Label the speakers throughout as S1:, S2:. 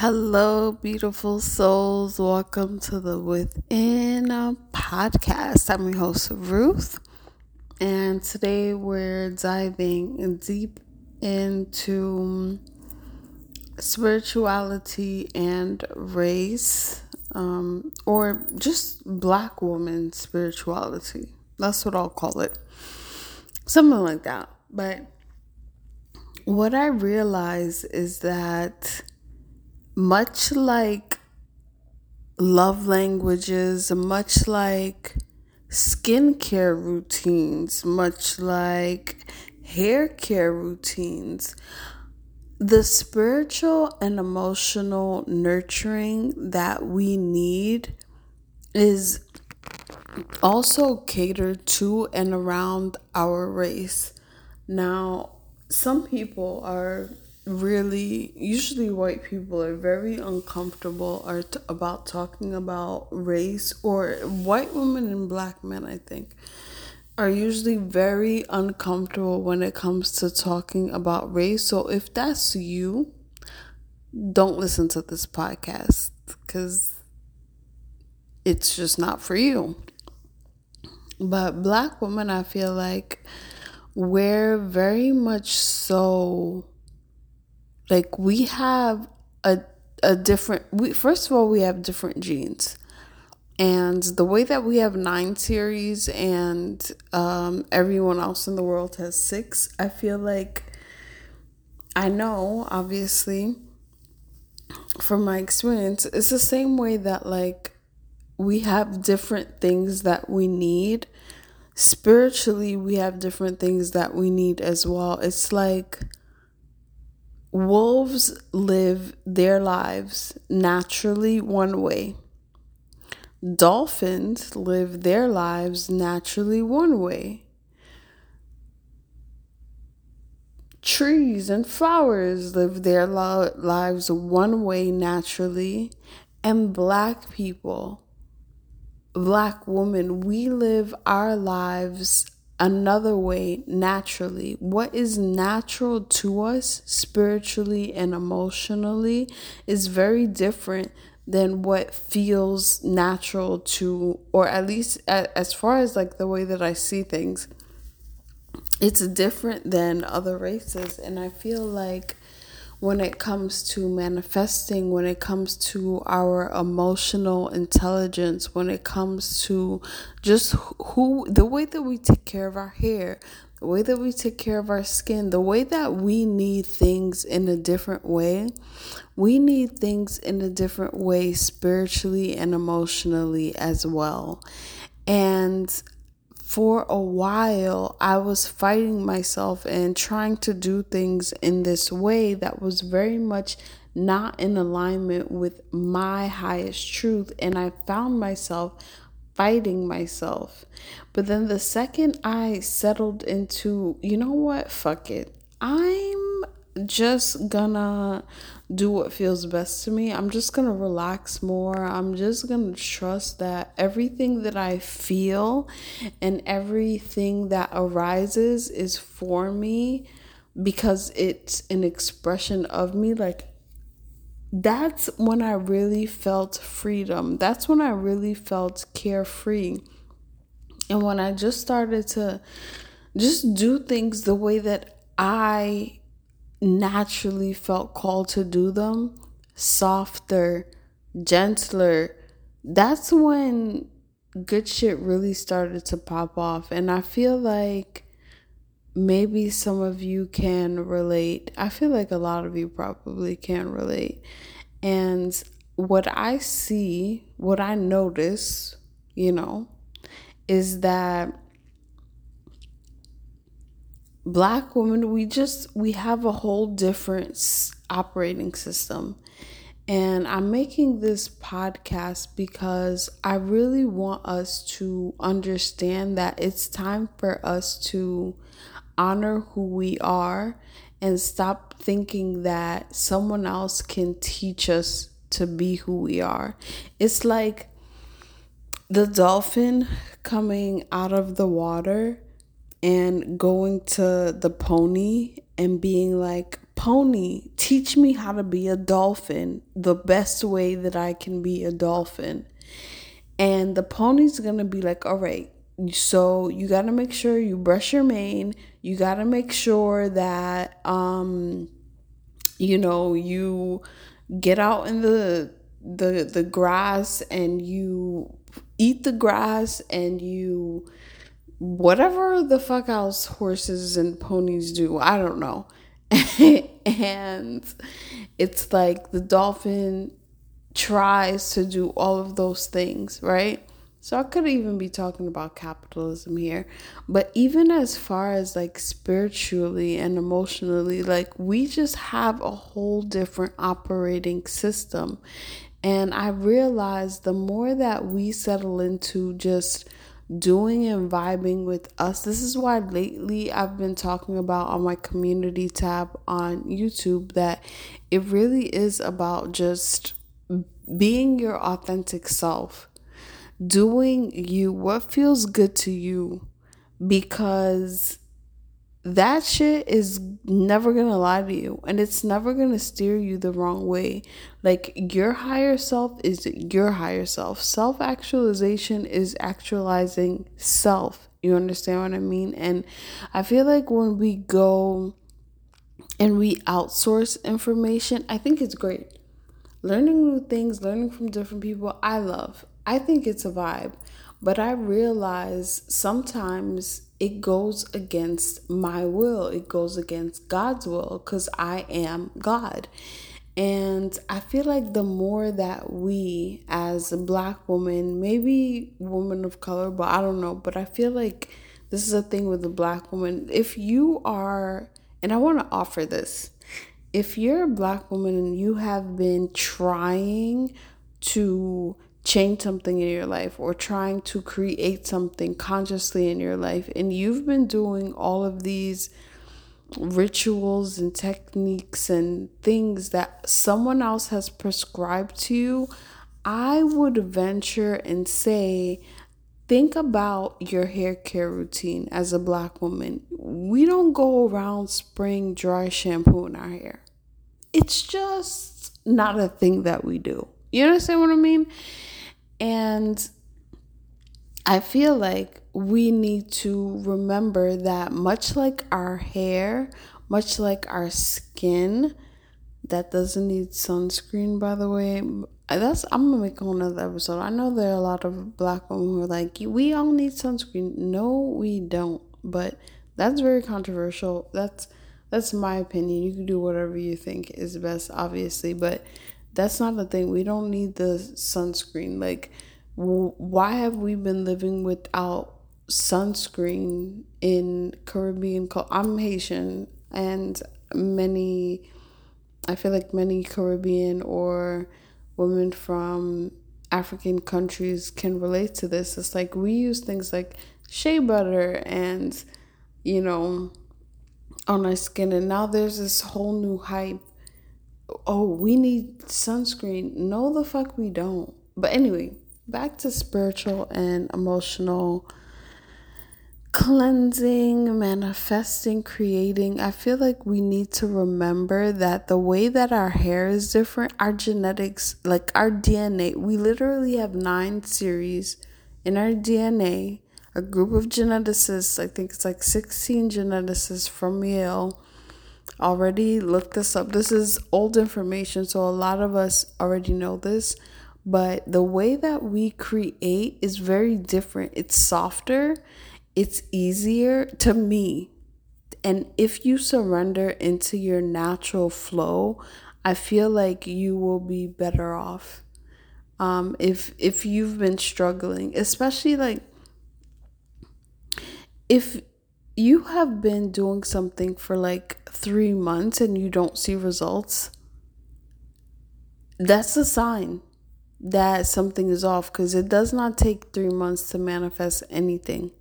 S1: Hello, beautiful souls. Welcome to the Within podcast. I'm your host, Ruth, and today we're diving deep into spirituality and race, um, or just black woman spirituality. That's what I'll call it. Something like that. But what I realize is that much like love languages, much like skincare routines, much like hair care routines, the spiritual and emotional nurturing that we need is also catered to and around our race. Now, some people are really usually white people are very uncomfortable are t- about talking about race or white women and black men i think are usually very uncomfortable when it comes to talking about race. So if that's you don't listen to this podcast cuz it's just not for you. But black women i feel like we're very much so like we have a a different we first of all we have different genes. And the way that we have nine series and um, everyone else in the world has six, I feel like I know, obviously, from my experience, it's the same way that like we have different things that we need. Spiritually, we have different things that we need as well. It's like wolves live their lives naturally one way. Dolphins live their lives naturally one way. Trees and flowers live their lo- lives one way naturally. And black people, black women, we live our lives another way naturally. What is natural to us spiritually and emotionally is very different than what feels natural to, or at least as far as like the way that I see things, it's different than other races. And I feel like when it comes to manifesting, when it comes to our emotional intelligence, when it comes to just who the way that we take care of our hair, the way that we take care of our skin, the way that we need things in a different way. We need things in a different way spiritually and emotionally as well. And for a while, I was fighting myself and trying to do things in this way that was very much not in alignment with my highest truth. And I found myself fighting myself. But then the second I settled into, you know what, fuck it, I'm just gonna do what feels best to me. I'm just to relax more. I'm just to trust that everything that I feel and everything that arises is for me because it's an expression of me. Like, that's when I really felt freedom. That's when I really felt carefree. And when I just started to just do things the way that I naturally felt called to do them, softer, gentler, that's when good shit really started to pop off. And I feel like maybe some of you can relate. I feel like a lot of you probably can relate. And what I see, what I notice, you know, is that black women we just we have a whole different operating system. And i'm making this podcast because i really want us to understand that it's time for us to honor who we are and stop thinking that someone else can teach us to be who we are. It's like the dolphin coming out of the water and going to the pony and being like, pony, teach me how to be a dolphin the best way that I can be a dolphin. And the pony's gonna be like, all right, so you gotta make sure you brush your mane, you gotta make sure that um you know you get out in the the the grass and you eat the grass and you whatever the fuck else horses and ponies do i don't know and it's like the dolphin tries to do all of those things right so I could even be talking about capitalism here. But even as far as like spiritually and emotionally, like we just have a whole different operating system. And I realized the more that we settle into just doing and vibing with us, this is why lately I've been talking about on my community tab on YouTube that it really is about just being your authentic self doing you, what feels good to you, because that shit is never gonna lie to you and it's never gonna steer you the wrong way. Like, your higher self is your higher self. Self actualization is actualizing self. You understand what I mean? And I feel like when we go and we outsource information, I think it's great. Learning new things, learning from different people, I love. I think it's a vibe, but I realize sometimes it goes against my will, it goes against God's will because I am God. And I feel like the more that we, as a black woman, maybe woman of color, but I don't know, but I feel like this is a thing with a black woman. If you are, and I want to offer this, if you're a black woman and you have been trying to change something in your life or trying to create something consciously in your life and you've been doing all of these rituals and techniques and things that someone else has prescribed to you, I would venture and say, think about your hair care routine as a black woman. We don't go around spraying dry shampoo in our hair, it's just not a thing that we do. You understand what I mean? And I feel like we need to remember that much like our hair, much like our skin, that doesn't need sunscreen, by the way. That's I'm gonna make a whole another episode. I know there are a lot of black women who are like, we all need sunscreen. No, we don't. But that's very controversial. That's that's my opinion. You can do whatever you think is best, obviously, but that's not the thing. We don't need the sunscreen. Like, why have we been living without sunscreen in Caribbean? I'm Haitian, and many, I feel like many Caribbean or women from African countries can relate to this. It's like we use things like shea butter and, you know, on our skin, and now there's this whole new hype oh, we need sunscreen. No, the fuck we don't. But anyway, back to spiritual and emotional cleansing, manifesting, creating. I feel like we need to remember that the way that our hair is different, our genetics, like our DNA, we literally have nine series in our DNA. A group of geneticists, I think it's like 16 geneticists from Yale already looked this up. This is old information, so a lot of us already know this. But the way that we create is very different. It's softer, it's easier to me. And if you surrender into your natural flow, I feel like you will be better off. Um, if if you've been struggling, especially like if you have been doing something for like three months and you don't see results, that's a sign that something is off because it does not take three months to manifest anything.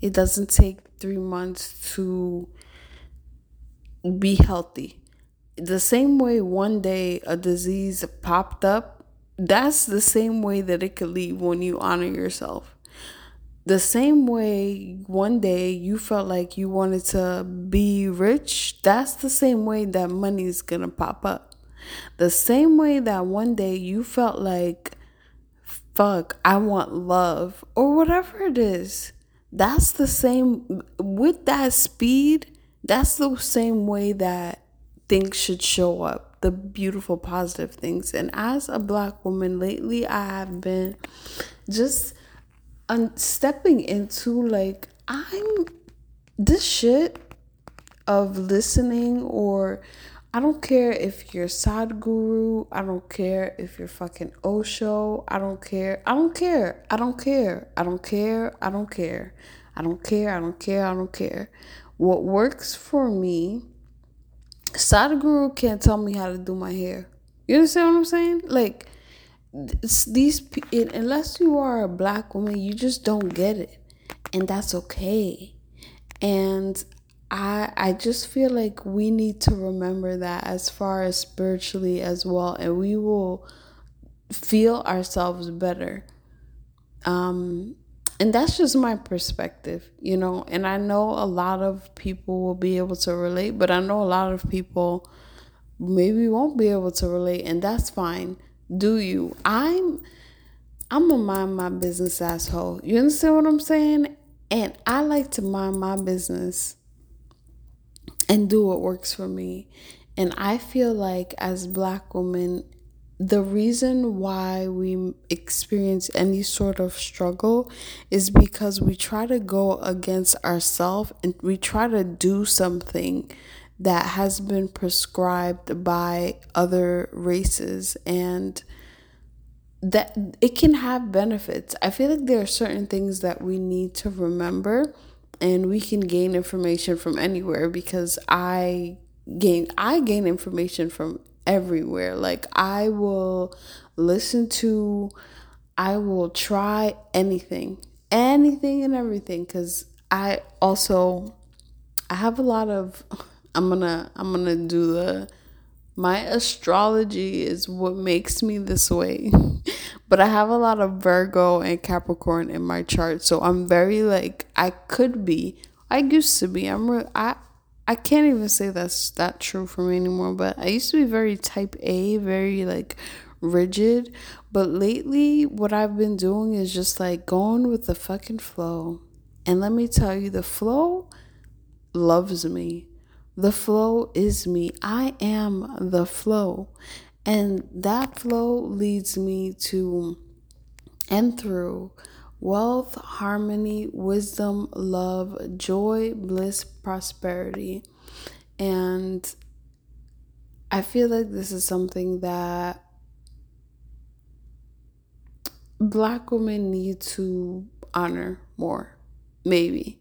S1: It doesn't take three months to be healthy. The same way one day a disease popped up, that's the same way that it could leave when you honor yourself the same way one day you felt like you wanted to be rich, that's the same way that money is going to pop up. The same way that one day you felt like, fuck, I want love or whatever it is. That's the same, with that speed, that's the same way that things should show up the beautiful, positive things. And as a black woman, lately I have been just un- stepping into like, I'm this shit of listening or I don't care if you're Sadhguru. I don't care if you're fucking Osho. I don't care. I don't care. I don't care. I don't care. I don't care. I don't care. I don't care. I don't care. What works for me, Sadhguru can't tell me how to do my hair. You understand what I'm saying? Like, these, unless you are a black woman, you just don't get it. And that's okay. And I I just feel like we need to remember that as far as spiritually as well and we will feel ourselves better. Um and that's just my perspective, you know, and I know a lot of people will be able to relate, but I know a lot of people maybe won't be able to relate and that's fine. Do you? I'm I'm a mind my business asshole. You understand what I'm saying? And I like to mind my business and do what works for me. And I feel like as black women, the reason why we experience any sort of struggle is because we try to go against ourselves and we try to do something that has been prescribed by other races and that it can have benefits. I feel like there are certain things that we need to remember and we can gain information from anywhere because I gain I gain information from everywhere. Like I will listen to I will try anything. Anything and everything cuz I also I have a lot of I'm to I'm to do the my astrology is what makes me this way. but I have a lot of Virgo and Capricorn in my chart. So I'm very like I could be. I used to be. I'm re- I I can't even say that's that true for me anymore, but I used to be very type A, very like rigid, but lately what I've been doing is just like going with the fucking flow. And let me tell you the flow loves me. The flow is me. I am the flow. And that flow leads me to and through wealth, harmony, wisdom, love, joy, bliss, prosperity. And I feel like this is something that black women need to honor more. Maybe.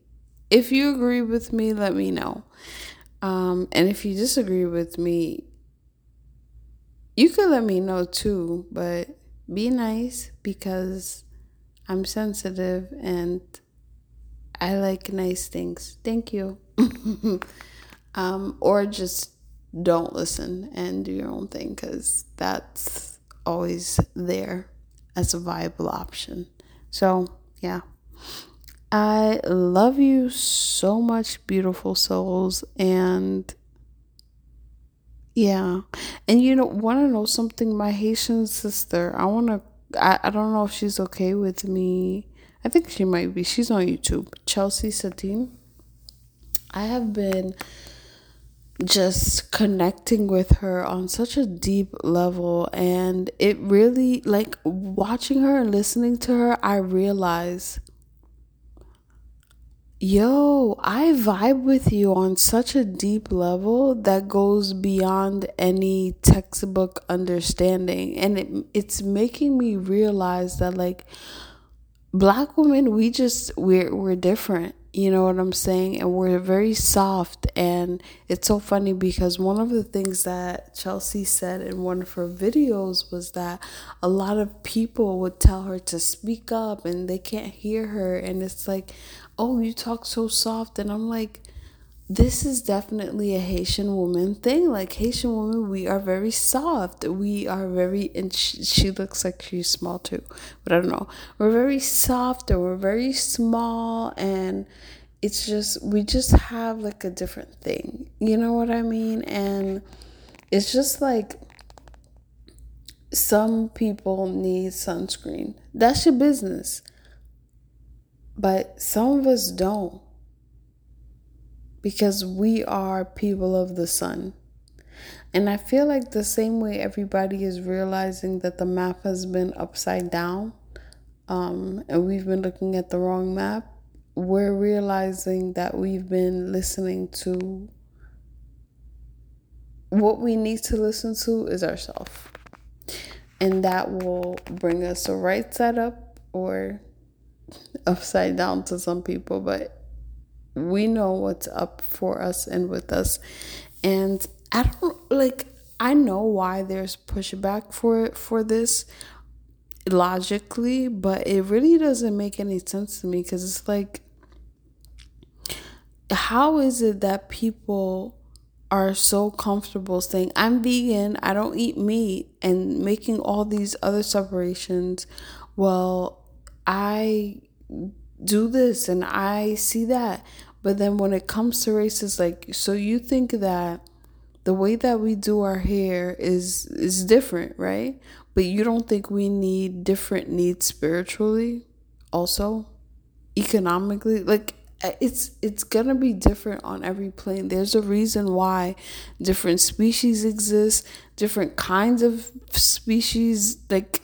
S1: If you agree with me, let me know. Um, and if you disagree with me, you could let me know too, but be nice because I'm sensitive and I like nice things. Thank you. um, or just don't listen and do your own thing because that's always there as a viable option. So, yeah. I love you so much, beautiful souls. And yeah. And you know, want to know something? My Haitian sister, I want to, I, I don't know if she's okay with me. I think she might be. She's on YouTube. Chelsea Satine. I have been just connecting with her on such a deep level and it really like watching her and listening to her I realize Yo, I vibe with you on such a deep level that goes beyond any textbook understanding. And it, it's making me realize that, like, black women, we just, we're, we're different. You know what I'm saying? And we're very soft. And it's so funny because one of the things that Chelsea said in one of her videos was that a lot of people would tell her to speak up and they can't hear her. And it's like, oh, you talk so soft. And I'm like, this is definitely a Haitian woman thing. Like Haitian women, we are very soft. We are very, and she, she looks like she's small too, but I don't know. We're very soft and we're very small, and it's just we just have like a different thing. You know what I mean? And it's just like some people need sunscreen. That's your business. But some of us don't because we are people of the sun. And I feel like the same way everybody is realizing that the map has been upside down um, and we've been looking at the wrong map, we're realizing that we've been listening to what we need to listen to is ourselves. And that will bring us the right side up or upside down to some people, but we know what's up for us and with us. And I don't like I know why there's pushback for for this logically, but it really doesn't make any sense to me because it's like how is it that people are so comfortable saying I'm vegan, I don't eat meat and making all these other separations. Well, I do this and I see that. But then when it comes to races, like, so you think that the way that we do our hair is is different, right? But you don't think we need different needs spiritually, also, economically, like it's it's gonna be different on every plane. There's a reason why different species exist, different kinds of species, like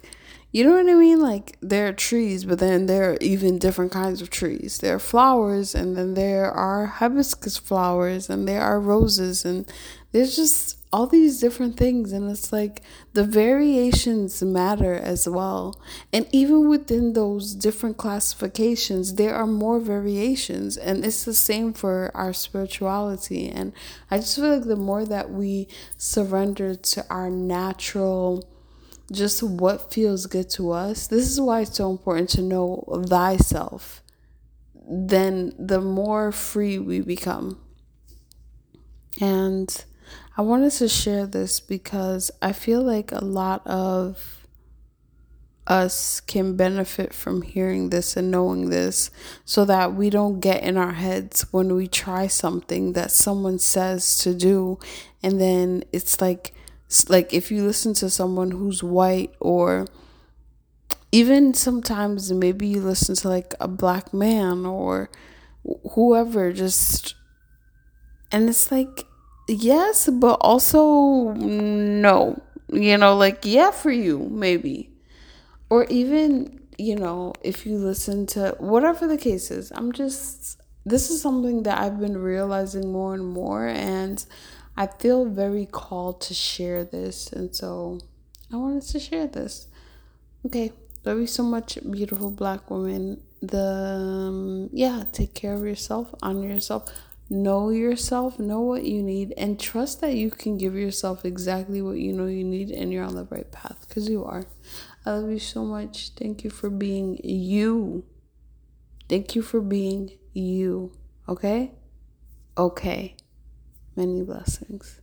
S1: you know what I mean? Like there are trees, but then there are even different kinds of trees. There are flowers, and then there are hibiscus flowers, and there are roses, and there's just all these different things. And it's like the variations matter as well. And even within those different classifications, there are more variations, and it's the same for our spirituality. And I just feel like the more that we surrender to our natural just what feels good to us. This is why it's so important to know thyself. Then the more free we become. And I wanted to share this because I feel like a lot of us can benefit from hearing this and knowing this so that we don't get in our heads when we try something that someone says to do and then it's like like if you listen to someone who's white or even sometimes maybe you listen to like a black man or whoever just and it's like yes but also no you know like yeah for you maybe. Or even you know if you listen to whatever the case is i'm just this is something that i've been realizing more and more and I feel very called to share this, and so I wanted to share this. Okay, love you so much, beautiful black woman. The um, yeah, take care of yourself, honor yourself, know yourself, know what you need, and trust that you can give yourself exactly what you know you need, and you're on the right path because you are. I love you so much. Thank you for being you. Thank you for being you. Okay? Okay. Many blessings.